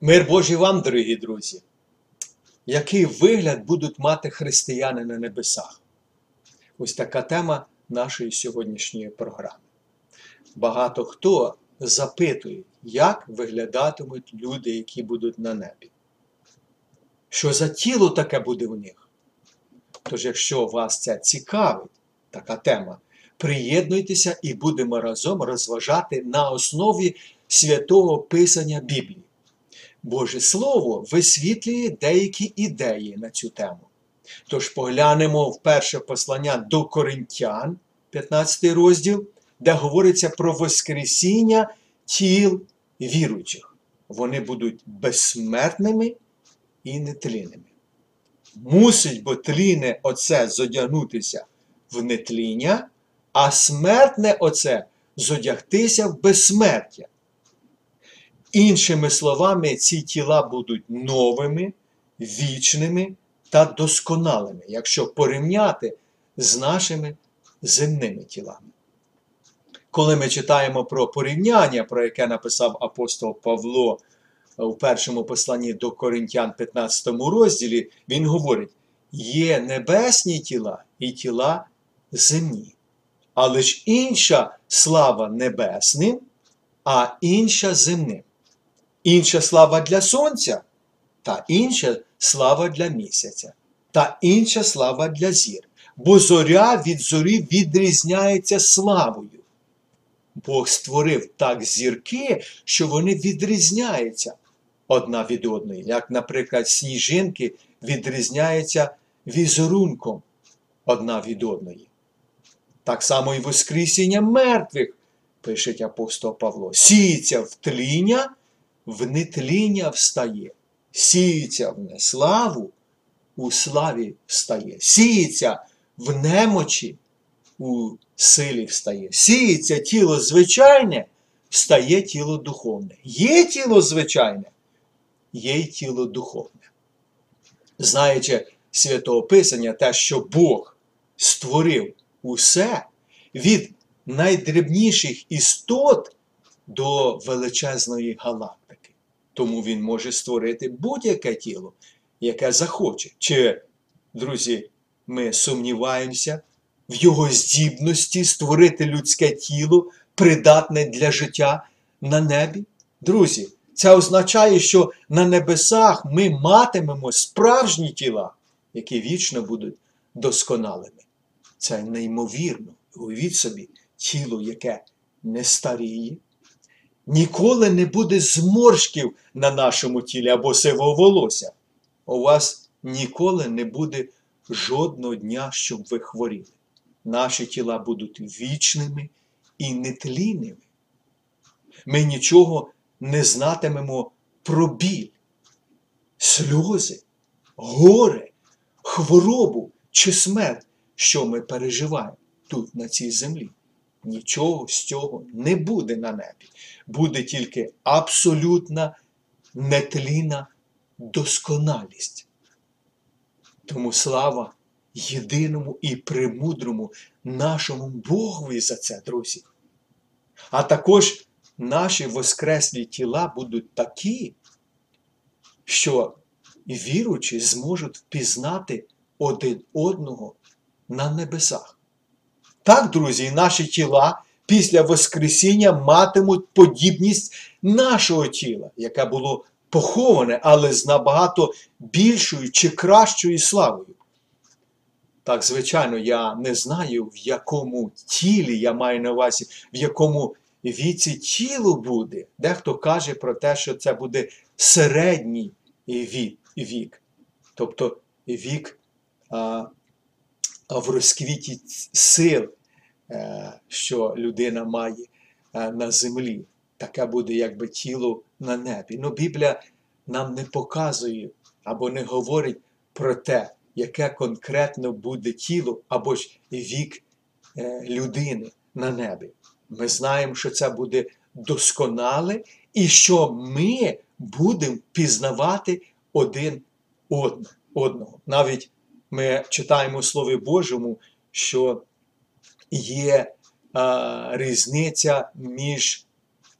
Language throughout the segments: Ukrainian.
Мир Божий вам, дорогі друзі. Який вигляд будуть мати християни на небесах? Ось така тема нашої сьогоднішньої програми. Багато хто запитує, як виглядатимуть люди, які будуть на небі. Що за тіло таке буде в них? Тож, якщо вас це цікавить, така тема, приєднуйтеся і будемо разом розважати на основі святого Писання Біблії. Боже Слово висвітлює деякі ідеї на цю тему. Тож поглянемо в перше послання до Коринтян, 15 розділ, де говориться про Воскресіння тіл віруючих. Вони будуть безсмертними і нетлінними. Мусить бо тліне оце зодягнутися в нетління, а смертне оце зодягтися в безсмертя. Іншими словами, ці тіла будуть новими, вічними та досконалими, якщо порівняти з нашими земними тілами. Коли ми читаємо про порівняння, про яке написав апостол Павло у першому посланні до Коринтян 15 розділі, він говорить: є небесні тіла і тіла земні, але ж інша слава небесним, а інша земним. Інша слава для сонця, та інша слава для місяця, та інша слава для зір. Бо зоря від зорі відрізняється славою. Бог створив так зірки, що вони відрізняються одна від одної, як, наприклад, сніжинки відрізняються візерунком одна від одної. Так само і Воскресіння мертвих, пише апостол Павло, сіється в тління, в встає, сіється в неславу, у славі встає, сіється в немочі, у силі встає. Сіється тіло звичайне, встає тіло духовне. Є тіло звичайне, є й тіло духовне. Знаючи святого Писання, те, що Бог створив усе від найдрібніших істот до величезної галактики. Тому він може створити будь-яке тіло, яке захоче. Чи, друзі, ми сумніваємося в його здібності створити людське тіло, придатне для життя на небі? Друзі, це означає, що на небесах ми матимемо справжні тіла, які вічно будуть досконалими. Це неймовірно. Уявіть собі, тіло, яке не старіє, ніколи не буде зморшків на нашому тілі або сивого волосся. У вас ніколи не буде жодного дня, щоб ви хворіли. Наші тіла будуть вічними і нетлінними. Ми нічого не знатимемо про біль, сльози, горе, хворобу чи смерть, що ми переживаємо тут, на цій землі. Нічого з цього не буде на небі. Буде тільки абсолютна нетлінна досконалість. Тому слава єдиному і премудрому нашому Богові за це, друзі. А також наші воскреслі тіла будуть такі, що віруючі зможуть впізнати один одного на небесах. Так, друзі, наші тіла після Воскресіння матимуть подібність нашого тіла, яке було поховане, але з набагато більшою чи кращою славою. Так, звичайно, я не знаю, в якому тілі я маю на увазі, в якому віці тіло буде. Дехто каже про те, що це буде середній вік, тобто вік в розквіті сил, е, що людина має е, на землі. Таке буде якби тіло на небі. Ну, Біблія нам не показує або не говорить про те, яке конкретно буде тіло або ж вік е, людини на небі. Ми знаємо, що це буде досконале і що ми будемо пізнавати один одного. Навіть ми читаємо у Слові Божому, що є а, різниця між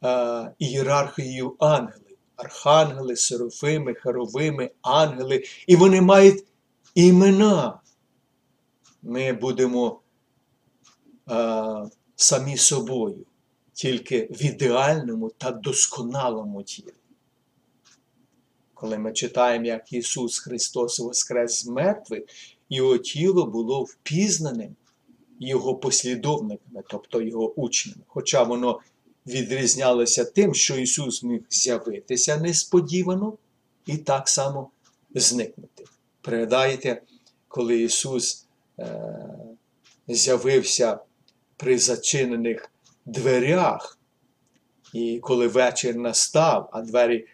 а, ієрархією ангелів. архангели, серафими, херовими, ангели, і вони мають імена. Ми будемо а, самі собою, тільки в ідеальному та досконалому тілі. Коли ми читаємо, як Ісус Христос воскрес з мертвих, Його тіло було впізнаним Його послідовниками, тобто Його учнями. Хоча воно відрізнялося тим, що Ісус міг з'явитися несподівано і так само зникнути. Пригадаєте, коли Ісус е, з'явився при зачинених дверях, і коли вечір настав, а двері,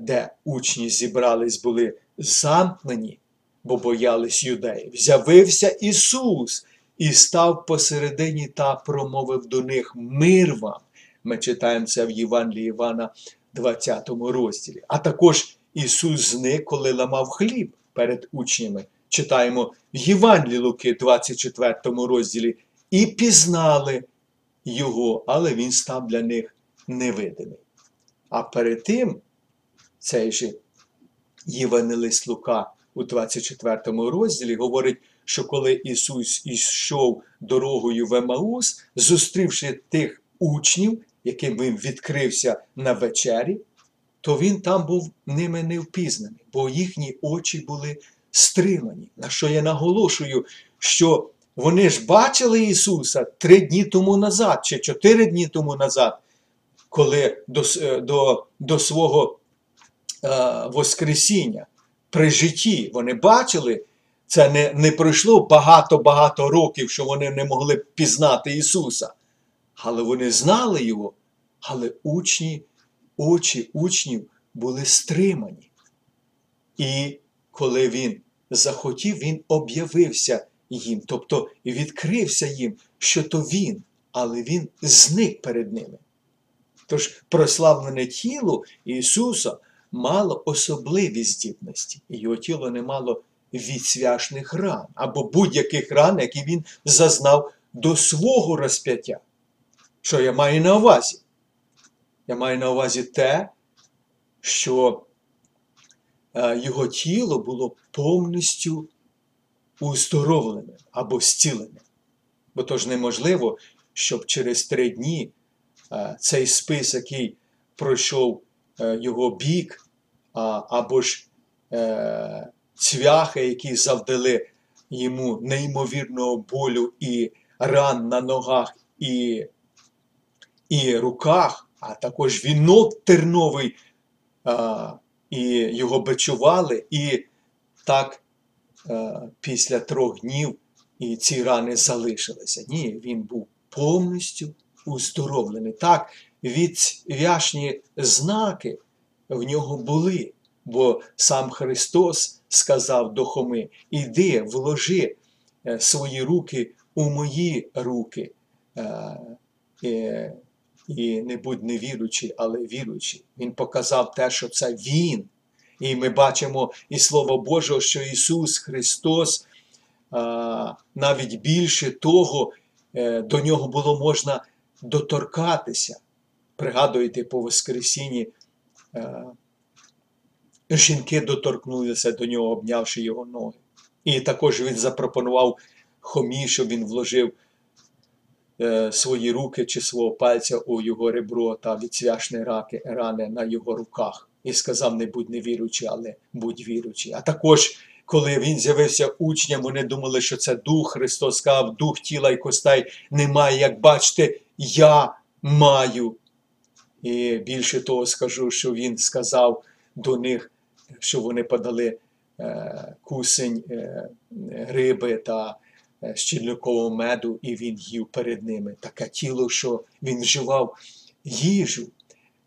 де учні зібрались, були замкнені, бо боялись юдеїв, з'явився Ісус і став посередині та промовив до них мир вам. Ми читаємо це в Євангелії Івана, 20 розділі. А також Ісус зник, коли ламав хліб перед учнями. Читаємо в Євангелії Луки, 24 розділі, і пізнали Його, але Він став для них невидимий. А перед тим цей же Євангелист Лука у 24 розділі говорить, що коли Ісус ішов дорогою в Емаус, зустрівши тих учнів, яким він відкрився на вечері, то він там був ними не впізнаний, бо їхні очі були стримані. На що я наголошую, що вони ж бачили Ісуса три дні тому назад чи чотири дні тому назад, коли до, до, до свого е, Воскресіння при житті вони бачили. Це не не пройшло багато-багато років, що вони не могли пізнати Ісуса. Але вони знали Його, але учні, очі учнів були стримані. І коли Він захотів, Він об'явився їм, тобто відкрився їм, що то Він, але Він зник перед ними. Тож прославлене тіло Ісуса мало особливі здібності, і його тіло не мало від свяшних ран або будь-яких ран, які він зазнав до свого розп'яття. Що я маю на увазі? Я маю на увазі те, що е, його тіло було повністю уздоровлене або зцілене. Бо то ж неможливо, щоб через три дні е, цей спис, який пройшов його бік, або ж цвяхи, які завдали йому неймовірного болю і ран на ногах і і руках, а також вінок терновий, і його бичували, і так після трьох днів і ці рани залишилися. Ні, він був повністю уздоровлений. Так, відвяшні знаки в нього були, бо сам Христос сказав до Хоми: Іди, вложи е, свої руки у мої руки. Е, і не будь невіруючий, але віруючий. Він показав те, що це Він. І ми бачимо і Слово Боже, що Ісус Христос навіть більше того, е, до нього було можна доторкатися. Пригадуєте, по Воскресінні жінки доторкнулися до нього, обнявши його ноги. І також він запропонував Хомі, щоб він вложив е, свої руки чи свого пальця у його ребро та відсвяшні раки, рани на його руках. І сказав: не будь невіруючий, але будь віруючий. А також, коли він з'явився учням, вони думали, що це дух Христос сказав, дух тіла і костей немає. Як бачите, я маю. І більше того скажу, що він сказав до них що вони подали е, кусень е, риби та е, щільникового меду, і він їв перед ними. Таке тіло, що він вживав їжу.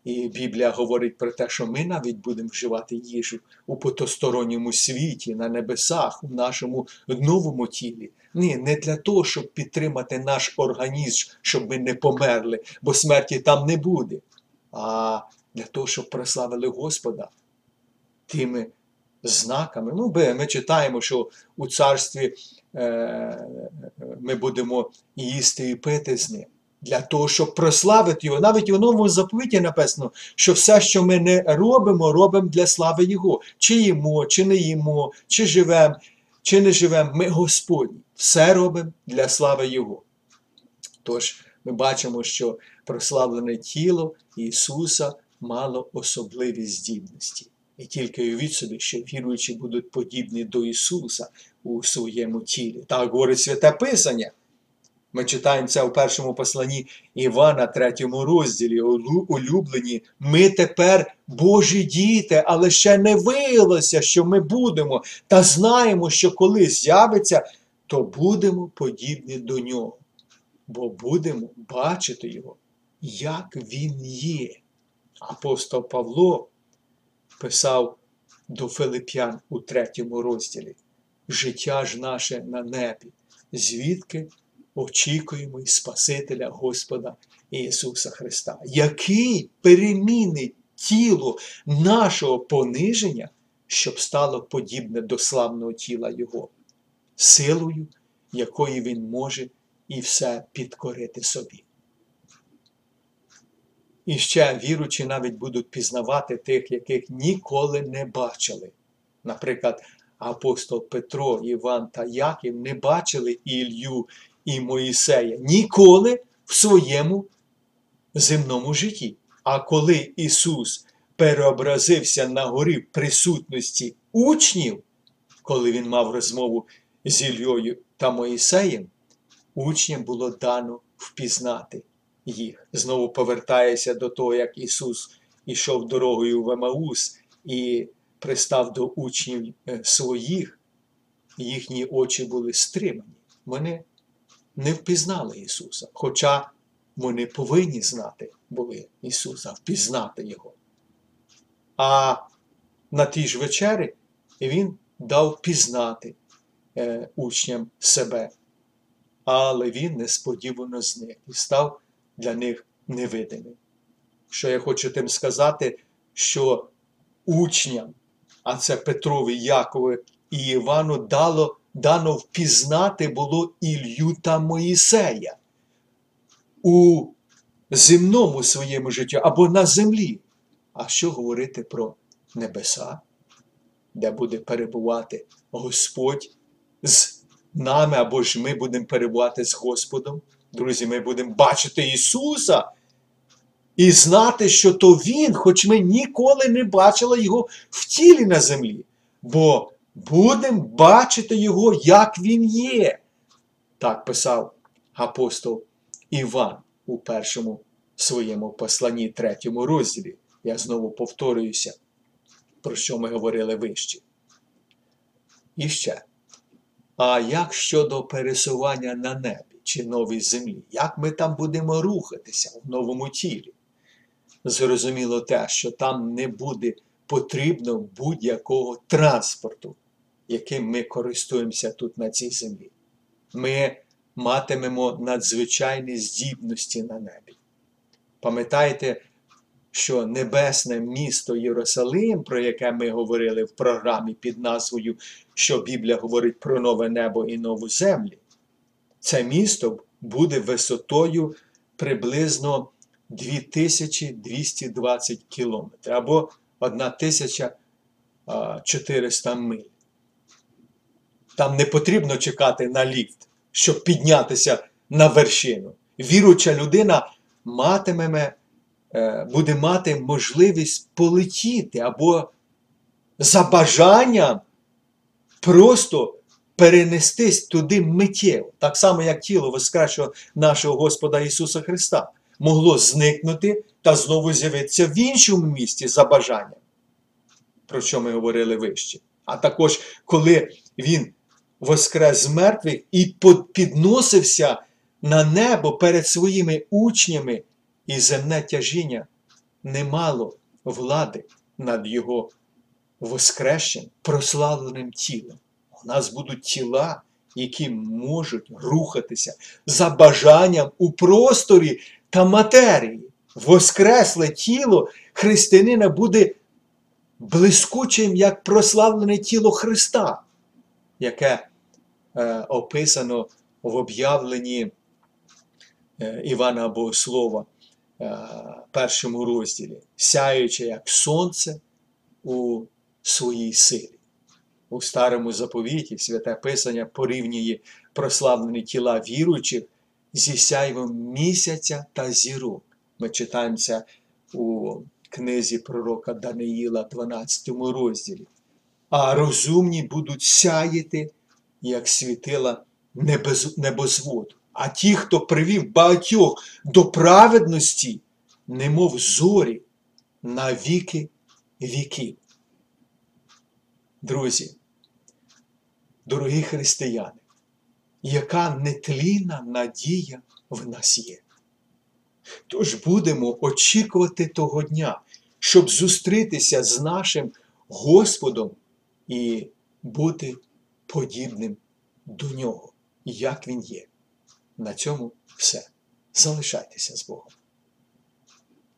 І Біблія говорить про те, що ми навіть будемо вживати їжу у потосторонньому світі, на небесах, у нашому новому тілі. Ні, не для того, щоб підтримати наш організм, щоб ми не померли, бо смерті там не буде, а для того, щоб прославили Господа тими знаками. Ну, Ми читаємо, що у царстві е, ми будемо їсти і пити з ним. для того, щоб прославити його. Навіть у новому заповіті написано, що все, що ми не робимо, робимо для слави Його. Чи їмо, чи не їмо, чи живемо, чи не живемо. Ми Господні. Все робимо для слави Його. Тож ми бачимо, що прославлене тіло Ісуса мало особливі здібності. І тільки уявіть собі, що віруючі будуть подібні до Ісуса у своєму тілі. Так говорить Святе Писання. Ми читаємо це у першому посланні Івана, третьому розділі, улюблені. Ми тепер Божі діти, але ще не виявилося, що ми будемо, та знаємо, що коли з'явиться, то будемо подібні до нього, бо будемо бачити його, як він є. Апостол Павло писав до Филип'ян у третьому розділі: Життя ж наше на небі, звідки очікуємо і Спасителя Господа Ісуса Христа, який перемінить тіло нашого пониження, щоб стало подібне до славного тіла Його, силою, якої Він може і все підкорити собі. І ще віручі навіть будуть пізнавати тих, яких ніколи не бачили. Наприклад, апостол Петро, Іван та Яків не бачили Ілью і Моїсея ніколи в своєму земному житті. А коли Ісус переобразився на горі в присутності учнів, коли Він мав розмову з Ільєю та Моїсеєм, учням було дано впізнати їх. Знову повертається до того, як Ісус ішов дорогою в Емаус і пристав до учнів е, своїх, їхні очі були стримані. Вони не впізнали Ісуса, хоча вони повинні знати були Ісуса, впізнати Його. А на тій ж вечері Він дав пізнати е, учням себе. Але Він несподівано зник і став для них невидимим. Що я хочу тим сказати, що учням, а це Петрові, Якові і Івану, дало, дано впізнати було Ілью та Моїсея у земному своєму житті або на землі. А що говорити про небеса, де буде перебувати Господь з нами, або ж ми будемо перебувати з Господом? Друзі, ми будемо бачити Ісуса і знати, що то Він, хоч ми ніколи не бачили Його в тілі на землі, бо будемо бачити Його, як Він є. Так писав апостол Іван у першому своєму посланні, третьому розділі. Я знову повторююся, про що ми говорили вище. І ще. А як щодо пересування на небі чи новій землі? Як ми там будемо рухатися в новому тілі? Зрозуміло те, що там не буде потрібно будь-якого транспорту, яким ми користуємося тут на цій землі. Ми матимемо надзвичайні здібності на небі. Пам'ятаєте, що небесне місто Єрусалим, про яке ми говорили в програмі під назвою Що Біблія говорить про нове небо і нову землю, це місто буде висотою приблизно 2220 кілометрів або 1400 миль. Там не потрібно чекати на ліфт, щоб піднятися на вершину. Віруча людина матиме, е, буде мати можливість полетіти або за бажанням просто перенестись туди миттєво, так само, як тіло воскресшого нашого Господа Ісуса Христа могло зникнути та знову з'явитися в іншому місці за бажанням, про що ми говорили вище. А також, коли Він воскрес з мертвих і підносився на небо перед своїми учнями, і земне тяжіння не мало влади над Його воскрещеним, прославленим тілом. У нас будуть тіла, які можуть рухатися за бажанням у просторі та матерії. Воскресле тіло християнина буде блискучим, як прославлене тіло Христа, яке е, описано в об'явленні е, Івана Богослова, е, першому розділі, сяючи як сонце у своїй силі. У старому заповіті святе Писання порівнює прославлені тіла віруючих зі сяйвом місяця та зірок. Ми читаємо це у книзі пророка Даниїла, 12 розділі. А розумні будуть сяяти, як світила небозводу. А ті, хто привів багатьох до праведності, немов зорі на віки віків. Друзі, дорогі християни, яка нетлінна надія в нас є. Тож будемо очікувати того дня, щоб зустрітися з нашим Господом і бути подібним до нього, як він є. На цьому все. Залишайтеся з Богом.